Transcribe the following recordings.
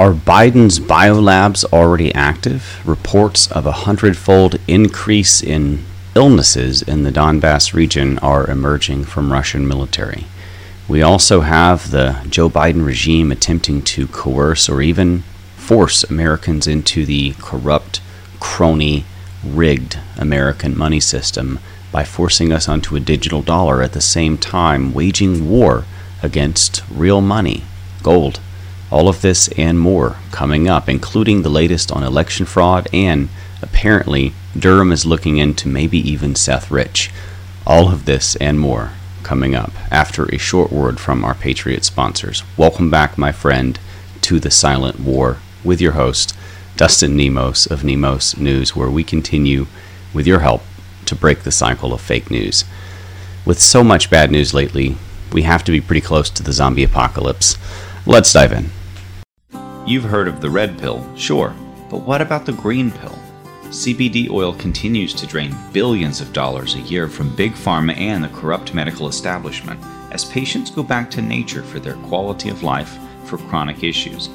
Are Biden's biolabs already active? Reports of a hundredfold increase in illnesses in the Donbass region are emerging from Russian military. We also have the Joe Biden regime attempting to coerce or even force Americans into the corrupt, crony, rigged American money system by forcing us onto a digital dollar at the same time waging war against real money, gold. All of this and more coming up, including the latest on election fraud, and apparently Durham is looking into maybe even Seth Rich. All of this and more coming up after a short word from our Patriot sponsors. Welcome back, my friend, to the Silent War with your host, Dustin Nemos of Nemos News, where we continue, with your help, to break the cycle of fake news. With so much bad news lately, we have to be pretty close to the zombie apocalypse. Let's dive in. You've heard of the red pill, sure, but what about the green pill? CBD oil continues to drain billions of dollars a year from big pharma and the corrupt medical establishment as patients go back to nature for their quality of life for chronic issues.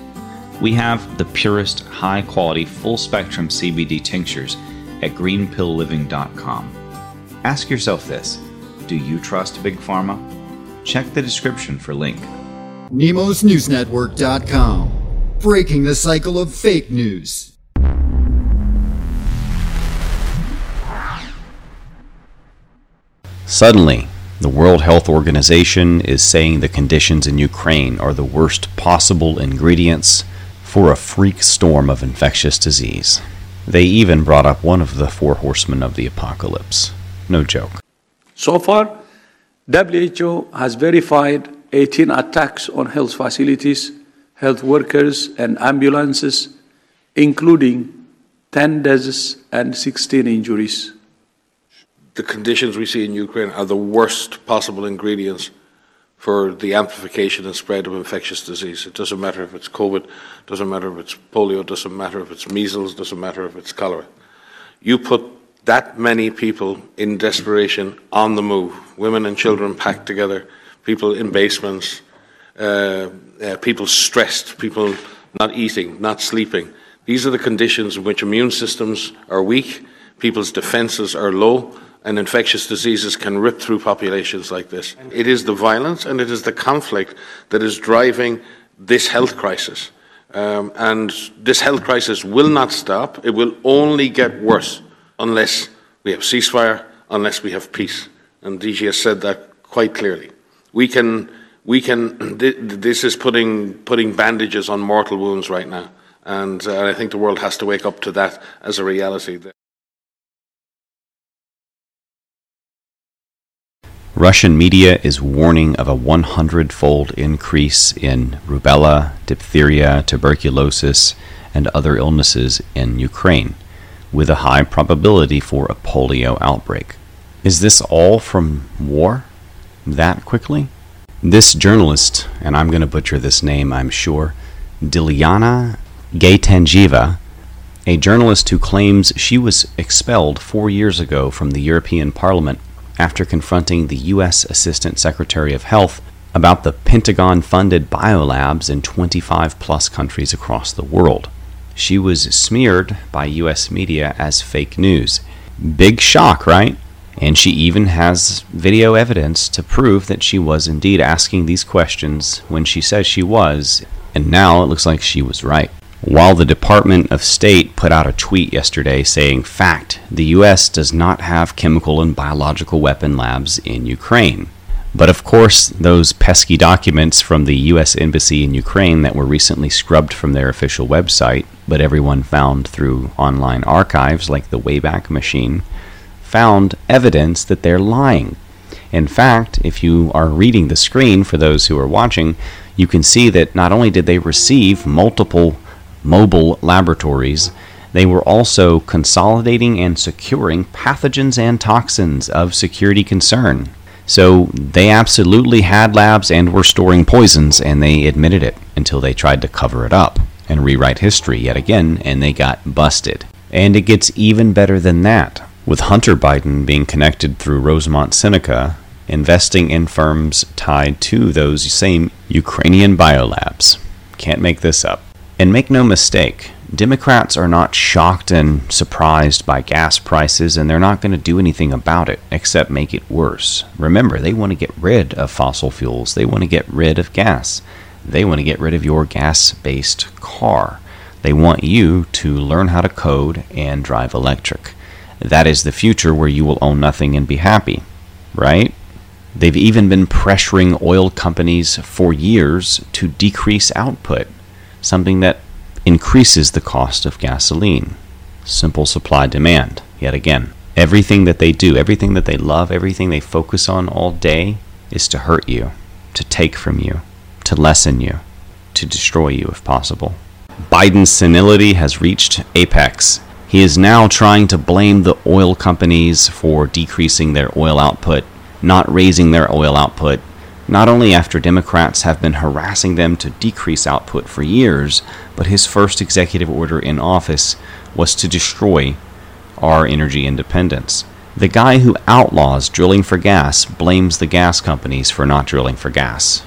We have the purest, high quality, full spectrum CBD tinctures at greenpillliving.com. Ask yourself this Do you trust Big Pharma? Check the description for link. NemosNewsNetwork.com breaking the cycle of fake news. Suddenly, the World Health Organization is saying the conditions in Ukraine are the worst possible ingredients for a freak storm of infectious disease. They even brought up one of the four horsemen of the apocalypse. No joke. So far, WHO has verified 18 attacks on health facilities health workers, and ambulances, including 10 deaths and 16 injuries. The conditions we see in Ukraine are the worst possible ingredients for the amplification and spread of infectious disease. It doesn't matter if it's COVID, doesn't matter if it's polio, doesn't matter if it's measles, doesn't matter if it's cholera. You put that many people in desperation on the move, women and children packed together, people in basements, uh, uh, people stressed, people not eating, not sleeping. These are the conditions in which immune systems are weak, people's defenses are low, and infectious diseases can rip through populations like this. It is the violence and it is the conflict that is driving this health crisis. Um, and this health crisis will not stop. It will only get worse unless we have ceasefire, unless we have peace. And DG has said that quite clearly. We can we can. This is putting putting bandages on mortal wounds right now, and uh, I think the world has to wake up to that as a reality. Russian media is warning of a 100 fold increase in rubella, diphtheria, tuberculosis, and other illnesses in Ukraine, with a high probability for a polio outbreak. Is this all from war? That quickly? This journalist, and I'm going to butcher this name, I'm sure, Dilyana Gaytandzhieva, a journalist who claims she was expelled four years ago from the European Parliament after confronting the U.S. Assistant Secretary of Health about the Pentagon funded biolabs in 25 plus countries across the world. She was smeared by U.S. media as fake news. Big shock, right? And she even has video evidence to prove that she was indeed asking these questions when she says she was, and now it looks like she was right. While the Department of State put out a tweet yesterday saying, Fact, the U.S. does not have chemical and biological weapon labs in Ukraine. But of course, those pesky documents from the U.S. Embassy in Ukraine that were recently scrubbed from their official website, but everyone found through online archives like the Wayback Machine, found evidence that they're lying. In fact, if you are reading the screen for those who are watching, you can see that not only did they receive multiple mobile laboratories, they were also consolidating and securing pathogens and toxins of security concern. So they absolutely had labs and were storing poisons, and they admitted it until they tried to cover it up and rewrite history yet again, and they got busted. And it gets even better than that with Hunter Biden being connected through Rosemont Seneca, investing in firms tied to those same Ukrainian biolabs. Can't make this up. And make no mistake, Democrats are not shocked and surprised by gas prices, and they're not going to do anything about it except make it worse. Remember, they want to get rid of fossil fuels, they want to get rid of gas, they want to get rid of your gas based car. They want you to learn how to code and drive electric. That is the future where you will own nothing and be happy, right? They've even been pressuring oil companies for years to decrease output, something that increases the cost of gasoline. Simple supply demand, yet again. Everything that they do, everything that they love, everything they focus on all day is to hurt you, to take from you, to lessen you, to destroy you if possible. Biden's senility has reached apex. He is now trying to blame the oil companies for decreasing their oil output, not raising their oil output, not only after Democrats have been harassing them to decrease output for years, but his first executive order in office was to destroy our energy independence. The guy who outlaws drilling for gas blames the gas companies for not drilling for gas.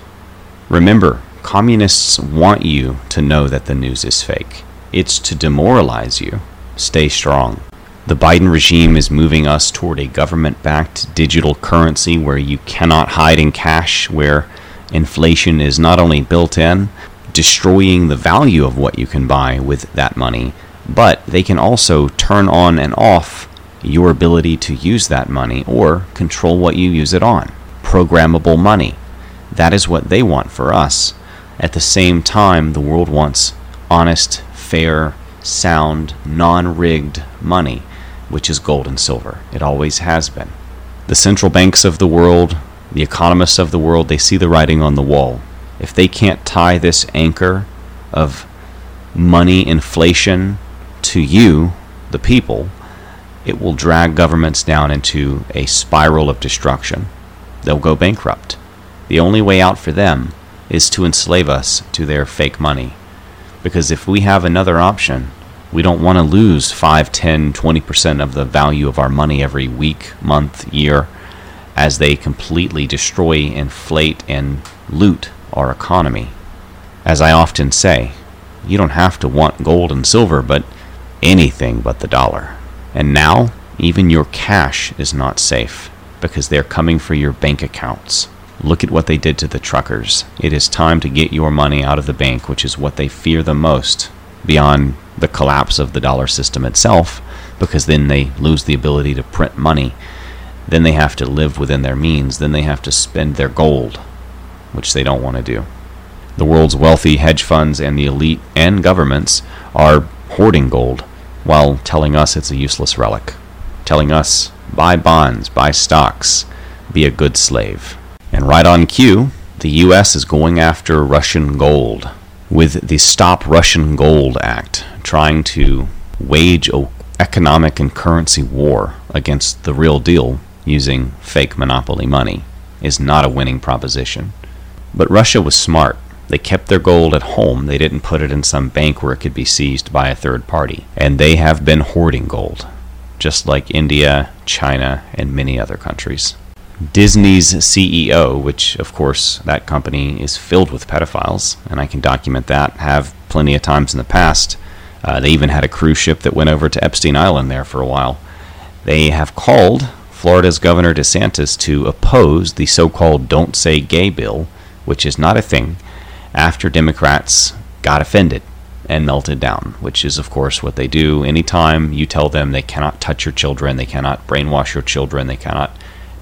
Remember, communists want you to know that the news is fake. It's to demoralize you. Stay strong. The Biden regime is moving us toward a government backed digital currency where you cannot hide in cash, where inflation is not only built in, destroying the value of what you can buy with that money, but they can also turn on and off your ability to use that money or control what you use it on. Programmable money. That is what they want for us. At the same time, the world wants honest, fair, sound, non rigged money which is gold and silver. It always has been. The central banks of the world, the economists of the world, they see the writing on the wall. If they can't tie this anchor of money inflation to you, the people, it will drag governments down into a spiral of destruction. They'll go bankrupt. The only way out for them is to enslave us to their fake money. Because if we have another option, we don't want to lose 5, 10, 20% of the value of our money every week, month, year as they completely destroy, inflate, and loot our economy. As I often say, you don't have to want gold and silver, but anything but the dollar. And now, even your cash is not safe because they're coming for your bank accounts. Look at what they did to the truckers. It is time to get your money out of the bank, which is what they fear the most, beyond the collapse of the dollar system itself, because then they lose the ability to print money. Then they have to live within their means. Then they have to spend their gold, which they don't want to do. The world's wealthy hedge funds and the elite and governments are hoarding gold while telling us it's a useless relic, telling us buy bonds, buy stocks, be a good slave. And right on cue, the US is going after Russian gold with the Stop Russian Gold Act, trying to wage an economic and currency war against the real deal using fake monopoly money is not a winning proposition. But Russia was smart. They kept their gold at home. They didn't put it in some bank where it could be seized by a third party. And they have been hoarding gold, just like India, China, and many other countries. Disney's CEO, which of course that company is filled with pedophiles, and I can document that, have plenty of times in the past. Uh, they even had a cruise ship that went over to Epstein Island there for a while. They have called Florida's Governor DeSantis to oppose the so called Don't Say Gay bill, which is not a thing, after Democrats got offended and melted down, which is, of course, what they do anytime you tell them they cannot touch your children, they cannot brainwash your children, they cannot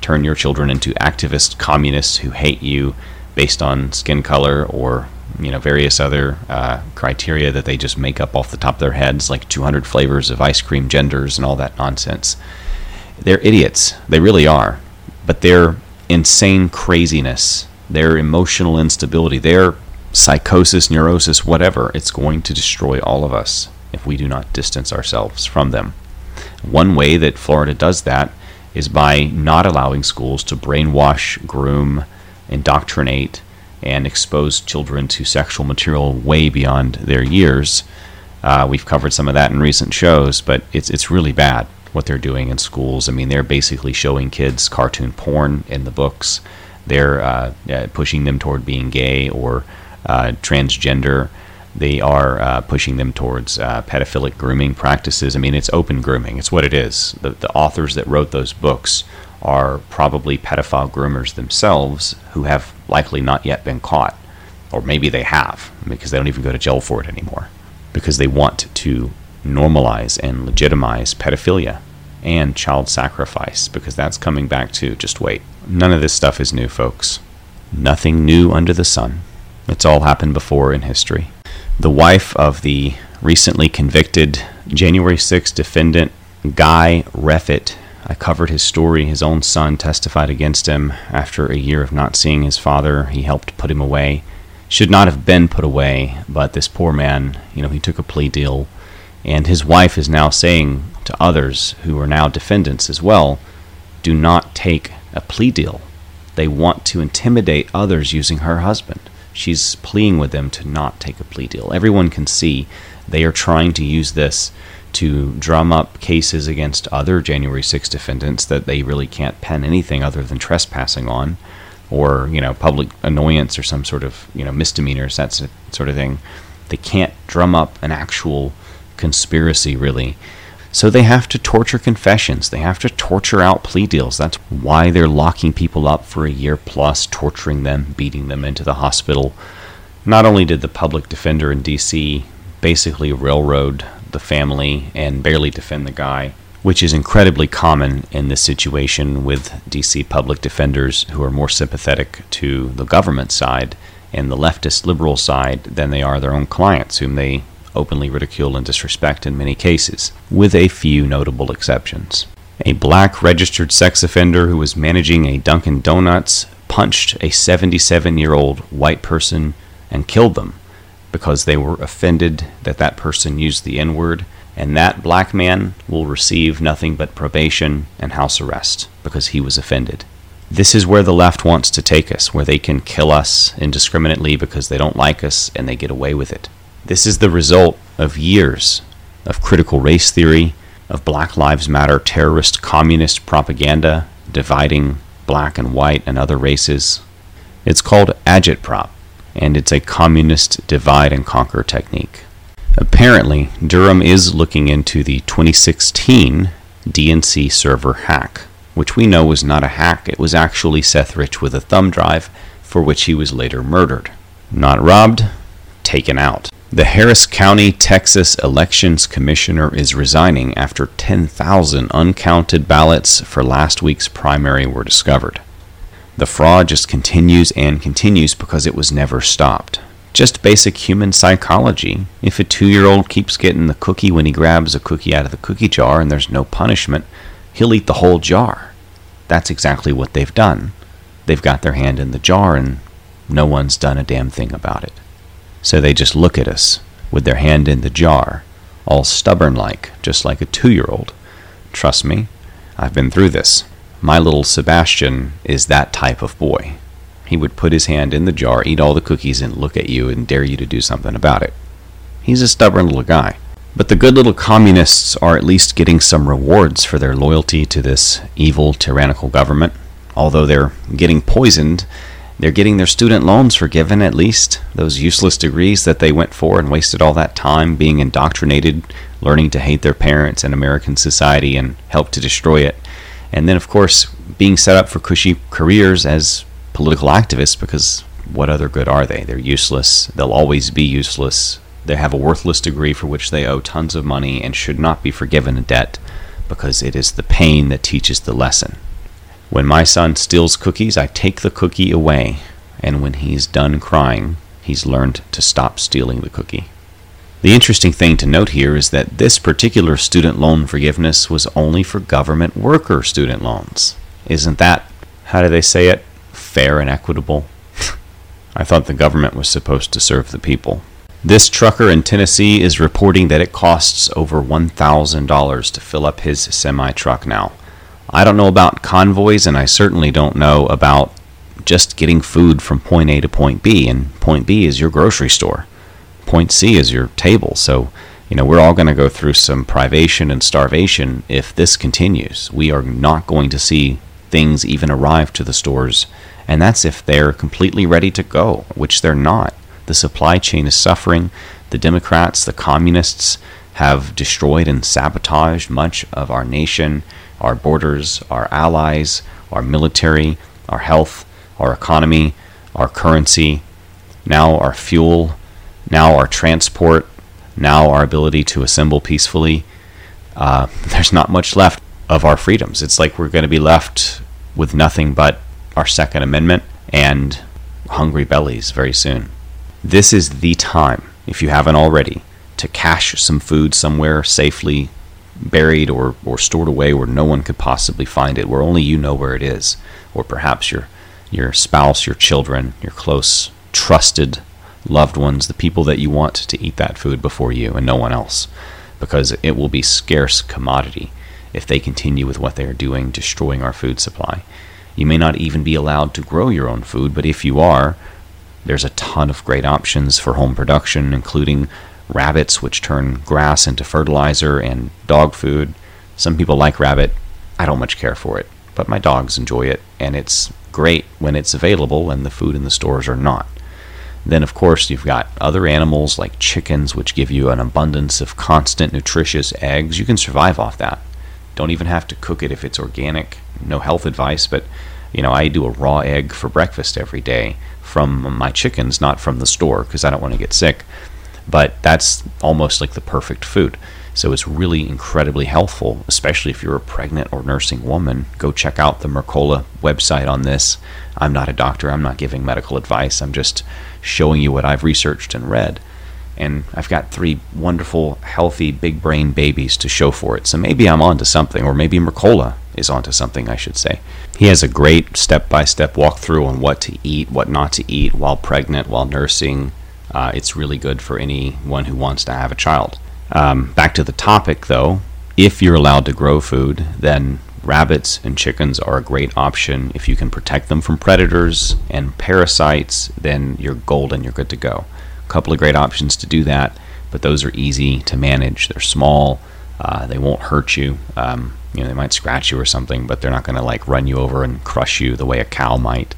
turn your children into activist communists who hate you based on skin color or you know various other uh, criteria that they just make up off the top of their heads, like 200 flavors of ice cream genders and all that nonsense. They're idiots. They really are. But their insane craziness, their emotional instability, their psychosis, neurosis, whatever, it's going to destroy all of us if we do not distance ourselves from them. One way that Florida does that is by not allowing schools to brainwash, groom, indoctrinate, and expose children to sexual material way beyond their years. Uh, we've covered some of that in recent shows, but it's it's really bad what they're doing in schools. I mean, they're basically showing kids cartoon porn in the books. They're uh, uh, pushing them toward being gay or uh, transgender. They are uh, pushing them towards uh, pedophilic grooming practices. I mean, it's open grooming. It's what it is. The, the authors that wrote those books are probably pedophile groomers themselves who have likely not yet been caught. Or maybe they have, because they don't even go to jail for it anymore. Because they want to normalize and legitimize pedophilia and child sacrifice, because that's coming back too. Just wait. None of this stuff is new, folks. Nothing new under the sun. It's all happened before in history. The wife of the recently convicted January 6 defendant, Guy Reffitt, I covered his story. His own son testified against him after a year of not seeing his father. He helped put him away. Should not have been put away, but this poor man, you know, he took a plea deal. And his wife is now saying to others who are now defendants as well do not take a plea deal. They want to intimidate others using her husband. She's pleading with them to not take a plea deal. Everyone can see they are trying to use this to drum up cases against other January 6 defendants that they really can't pen anything other than trespassing on or, you know, public annoyance or some sort of, you know, misdemeanors, that sort of thing. They can't drum up an actual conspiracy, really. So they have to torture confessions. They have to torture out plea deals. That's why they're locking people up for a year plus, torturing them, beating them into the hospital. Not only did the public defender in D.C. basically railroad the family and barely defend the guy, which is incredibly common in this situation with DC public defenders who are more sympathetic to the government side and the leftist liberal side than they are their own clients, whom they openly ridicule and disrespect in many cases, with a few notable exceptions. A black registered sex offender who was managing a Dunkin' Donuts punched a 77 year old white person and killed them because they were offended that that person used the N word, and that black man will receive nothing but probation and house arrest because he was offended. This is where the left wants to take us, where they can kill us indiscriminately because they don't like us and they get away with it. This is the result of years of critical race theory, of Black Lives Matter terrorist communist propaganda dividing black and white and other races. It's called agitprop and it's a communist divide and conquer technique. Apparently, Durham is looking into the 2016 DNC server hack, which we know was not a hack, it was actually Seth Rich with a thumb drive, for which he was later murdered. Not robbed, taken out. The Harris County, Texas Elections Commissioner is resigning after 10,000 uncounted ballots for last week's primary were discovered. The fraud just continues and continues because it was never stopped. Just basic human psychology. If a two year old keeps getting the cookie when he grabs a cookie out of the cookie jar and there's no punishment, he'll eat the whole jar. That's exactly what they've done. They've got their hand in the jar and no one's done a damn thing about it. So they just look at us with their hand in the jar, all stubborn like, just like a two year old. Trust me, I've been through this. My little Sebastian is that type of boy. He would put his hand in the jar, eat all the cookies, and look at you and dare you to do something about it. He's a stubborn little guy. But the good little communists are at least getting some rewards for their loyalty to this evil, tyrannical government. Although they're getting poisoned, they're getting their student loans forgiven at least. Those useless degrees that they went for and wasted all that time being indoctrinated, learning to hate their parents and American society and help to destroy it and then of course being set up for cushy careers as political activists because what other good are they? They're useless. They'll always be useless. They have a worthless degree for which they owe tons of money and should not be forgiven a debt because it is the pain that teaches the lesson. When my son steals cookies, I take the cookie away, and when he's done crying, he's learned to stop stealing the cookie. The interesting thing to note here is that this particular student loan forgiveness was only for government worker student loans. Isn't that, how do they say it, fair and equitable? I thought the government was supposed to serve the people. This trucker in Tennessee is reporting that it costs over $1,000 to fill up his semi truck now. I don't know about convoys, and I certainly don't know about just getting food from point A to point B, and point B is your grocery store point C is your table. So, you know, we're all going to go through some privation and starvation if this continues. We are not going to see things even arrive to the stores, and that's if they're completely ready to go, which they're not. The supply chain is suffering. The Democrats, the communists, have destroyed and sabotaged much of our nation, our borders, our allies, our military, our health, our economy, our currency, now our fuel, now our transport, now our ability to assemble peacefully. Uh, there's not much left of our freedoms. It's like we're going to be left with nothing but our Second Amendment and hungry bellies very soon. This is the time, if you haven't already, to cache some food somewhere safely buried or, or stored away where no one could possibly find it, where only you know where it is, or perhaps your your spouse, your children, your close, trusted loved ones, the people that you want to eat that food before you and no one else, because it will be scarce commodity if they continue with what they are doing, destroying our food supply. You may not even be allowed to grow your own food, but if you are, there's a ton of great options for home production, including rabbits, which turn grass into fertilizer, and dog food. Some people like rabbit. I don't much care for it, but my dogs enjoy it, and it's great when it's available and the food in the stores are not. Then, of course, you've got other animals like chickens, which give you an abundance of constant, nutritious eggs. You can survive off that. Don't even have to cook it if it's organic. No health advice, but you know, I do a raw egg for breakfast every day from my chickens, not from the store, because I don't want to get sick. But that's almost like the perfect food. So it's really incredibly helpful, especially if you're a pregnant or nursing woman. Go check out the Mercola website on this. I'm not a doctor, I'm not giving medical advice, I'm just showing you what I've researched and read. And I've got three wonderful, healthy, big brain babies to show for it. So maybe I'm onto something, or maybe Mercola is onto something, I should say. He has a great step by step walkthrough on what to eat, what not to eat while pregnant, while nursing. Uh, it's really good for anyone who wants to have a child. Um, back to the topic, though, if you're allowed to grow food, then rabbits and chickens are a great option. If you can protect them from predators and parasites, then you're golden, you're good to go. A couple of great options to do that, but those are easy to manage. They're small, uh, they won't hurt you. Um, you know, they might scratch you or something, but they're not going to like run you over and crush you the way a cow might.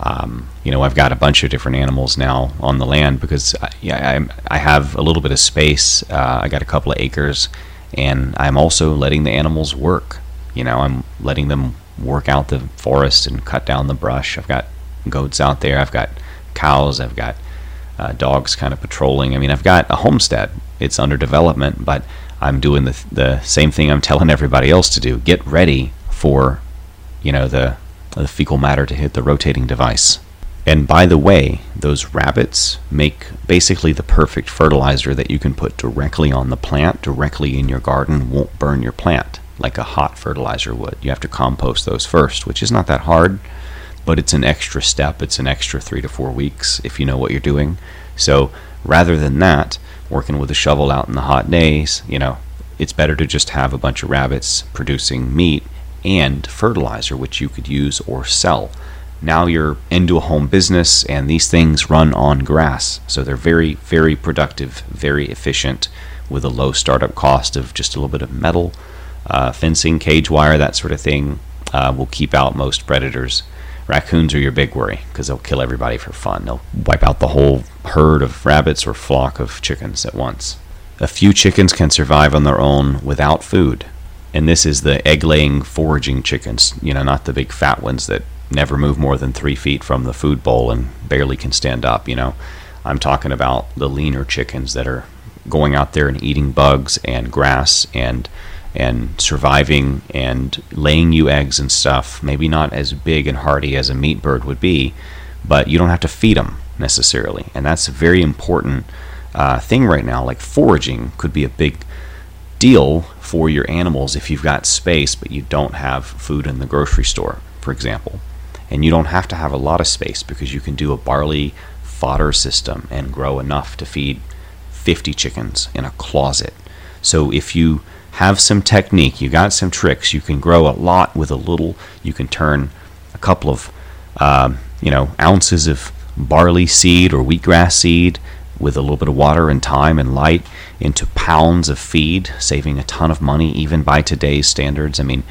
Um, you know, I've got a bunch of different animals now on the land because I, yeah, I, I have a little bit of space. Uh, I got a couple of acres, and I'm also letting the animals work. You know, I'm letting them work out the forest and cut down the brush. I've got goats out there. I've got cows. I've got uh, dogs kind of patrolling. I mean, I've got a homestead. It's under development, but I'm doing the the same thing I'm telling everybody else to do. Get ready for, you know, the the fecal matter to hit the rotating device. And by the way, those rabbits make basically the perfect fertilizer that you can put directly on the plant, directly in your garden, won't burn your plant like a hot fertilizer would. You have to compost those first, which is not that hard, but it's an extra step. It's an extra three to four weeks if you know what you're doing. So rather than that, working with a shovel out in the hot days, you know, it's better to just have a bunch of rabbits producing meat and fertilizer, which you could use or sell. Now you're into a home business, and these things run on grass. So they're very, very productive, very efficient, with a low startup cost of just a little bit of metal, uh, fencing, cage wire, that sort of thing. Uh, will keep out most predators. Raccoons are your big worry because they'll kill everybody for fun. They'll wipe out the whole herd of rabbits or flock of chickens at once. A few chickens can survive on their own without food, and this is the egg laying foraging chickens, you know, not the big fat ones that never move more than three feet from the food bowl and barely can stand up, you know. I'm talking about the leaner chickens that are going out there and eating bugs and grass and and surviving and laying you eggs and stuff. Maybe not as big and hearty as a meat bird would be, but you don't have to feed them necessarily, and that's a very important uh, thing right now. Like foraging could be a big deal for your animals if you've got space but you don't have food in the grocery store, for example. And you don't have to have a lot of space because you can do a barley fodder system and grow enough to feed 50 chickens in a closet. So if you have some technique, you got some tricks, you can grow a lot with a little, you can turn a couple of um, you know ounces of barley seed or wheatgrass seed with a little bit of water and time and light into pounds of feed, saving a ton of money even by today's standards. I mean,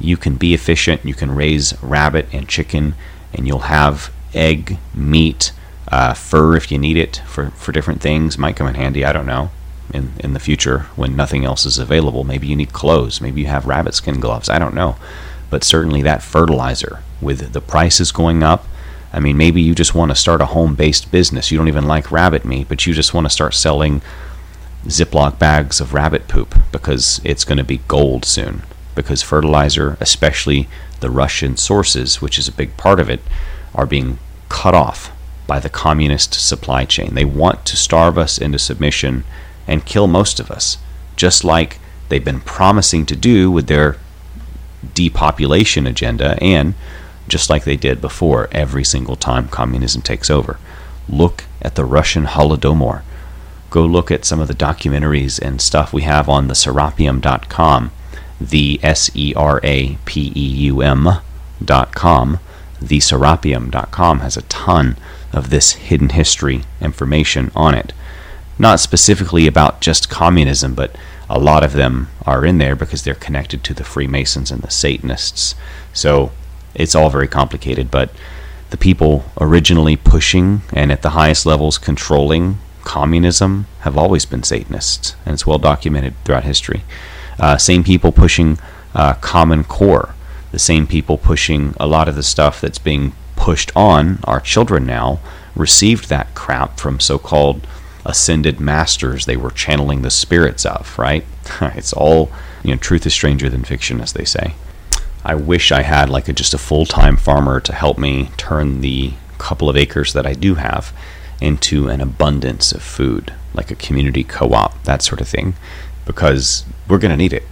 you can be efficient, you can raise rabbit and chicken, and you'll have egg, meat, Uh, fur, if you need it for, for different things, might come in handy. I don't know. In, in the future, when nothing else is available, maybe you need clothes. Maybe you have rabbit skin gloves. I don't know. But certainly that fertilizer, with the prices going up, I mean, maybe you just want to start a home based business. You don't even like rabbit meat, but you just want to start selling Ziploc bags of rabbit poop because it's going to be gold soon. Because fertilizer, especially the Russian sources, which is a big part of it, are being cut off by the communist supply chain. They want to starve us into submission and kill most of us, just like they've been promising to do with their depopulation agenda and just like they did before every single time communism takes over. Look at the Russian Holodomor go look at some of the documentaries and stuff we have on the serapeum.com, the S E R A P E U M.com. The serapeum.com has a ton of this hidden history information on it. Not specifically about just communism, but a lot of them are in there because they're connected to the Freemasons and the Satanists. So it's all very complicated, but the people originally pushing and at the highest levels controlling communism have always been Satanists, and it's well documented throughout history. Uh, same people pushing uh, Common Core, the same people pushing a lot of the stuff that's being pushed on our children now, received that crap from so called ascended masters they were channeling the spirits of, right? it's all, you know, truth is stranger than fiction, as they say. I wish I had like a, just a full time farmer to help me turn the couple of acres that I do have into an abundance of food, like a community co op, that sort of thing, because we're going to need it,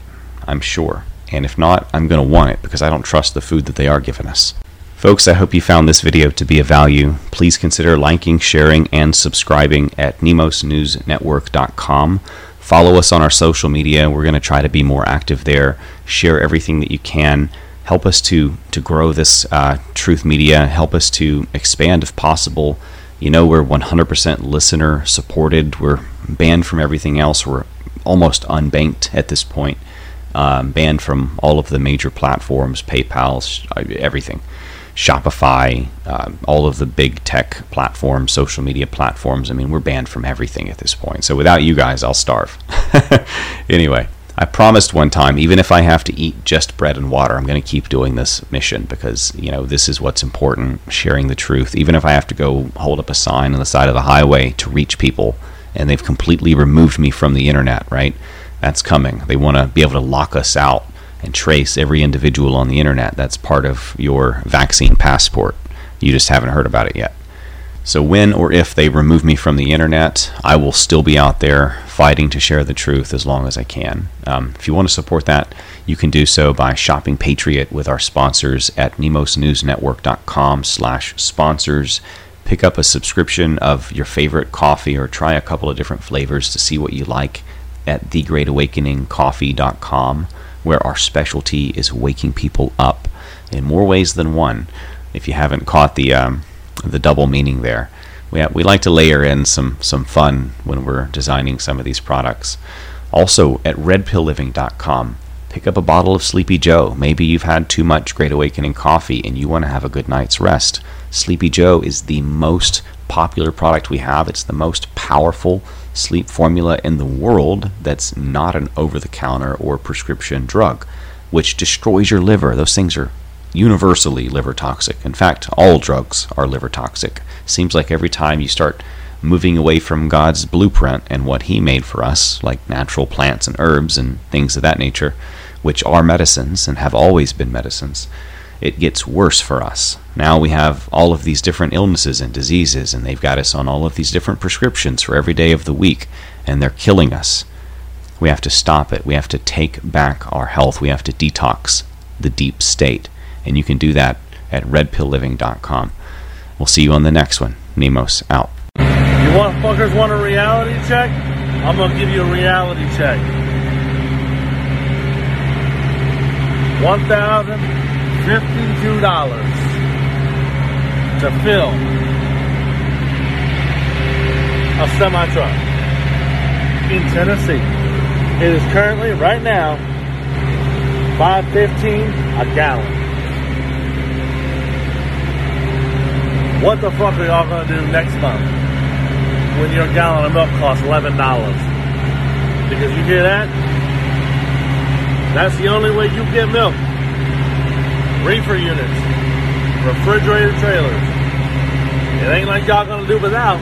I'm sure. And if not, I'm going to want it because I don't trust the food that they are giving us. Folks, I hope you found this video to be of value. Please consider liking, sharing, and subscribing at nemosnewsnetwork.com. Follow us on our social media. We're going to try to be more active there. Share everything that you can. Help us to, to grow this uh, truth media. Help us to expand, if possible, you know, we're 100% listener supported. We're banned from everything else. We're almost unbanked at this point, um, banned from all of the major platforms, PayPal, everything. Shopify, uh, all of the big tech platforms, social media platforms. I mean, we're banned from everything at this point. So without you guys, I'll starve. anyway, I promised one time, even if I have to eat just bread and water, I'm going to keep doing this mission because, you know, this is what's important sharing the truth. Even if I have to go hold up a sign on the side of the highway to reach people and they've completely removed me from the internet, right? That's coming. They want to be able to lock us out and trace every individual on the internet. That's part of your vaccine passport. You just haven't heard about it yet. So, when or if they remove me from the internet, I will still be out there fighting to share the truth as long as I can. Um, if you want to support that, you can do so by shopping Patriot with our sponsors at nemosnewsnetwork.com slash sponsors. Pick up a subscription of your favorite coffee or try a couple of different flavors to see what you like at thegreatawakeningcoffee.com, where our specialty is waking people up in more ways than one. If you haven't caught the... Um, the double meaning there. We, have, we like to layer in some, some fun when we're designing some of these products. Also, at redpillliving.com, pick up a bottle of Sleepy Joe. Maybe you've had too much Great Awakening coffee and you want to have a good night's rest. Sleepy Joe is the most popular product we have. It's the most powerful sleep formula in the world that's not an over the counter or prescription drug, which destroys your liver. Those things are universally liver toxic. In fact, all drugs are liver toxic. Seems like every time you start moving away from God's blueprint and what He made for us, like natural plants and herbs and things of that nature, which are medicines and have always been medicines, it gets worse for us. Now we have all of these different illnesses and diseases, and they've got us on all of these different prescriptions for every day of the week, and they're killing us. We have to stop it. We have to take back our health. We have to detox the deep state and you can do that at redpillliving.com. We'll see you on the next one. Nemos out. You want fuckers want a reality check? I'm gonna give you a reality check. One thousand fifty-two dollars to fill a semi truck in Tennessee. It is currently right now 515 a gallon. What the fuck are y'all gonna do next month when your gallon of milk costs eleven dollars? Because you hear that? That's the only way you get milk. Reefer units, refrigerated trailers. It ain't like y'all gonna do without.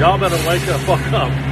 Y'all better wake the fuck up.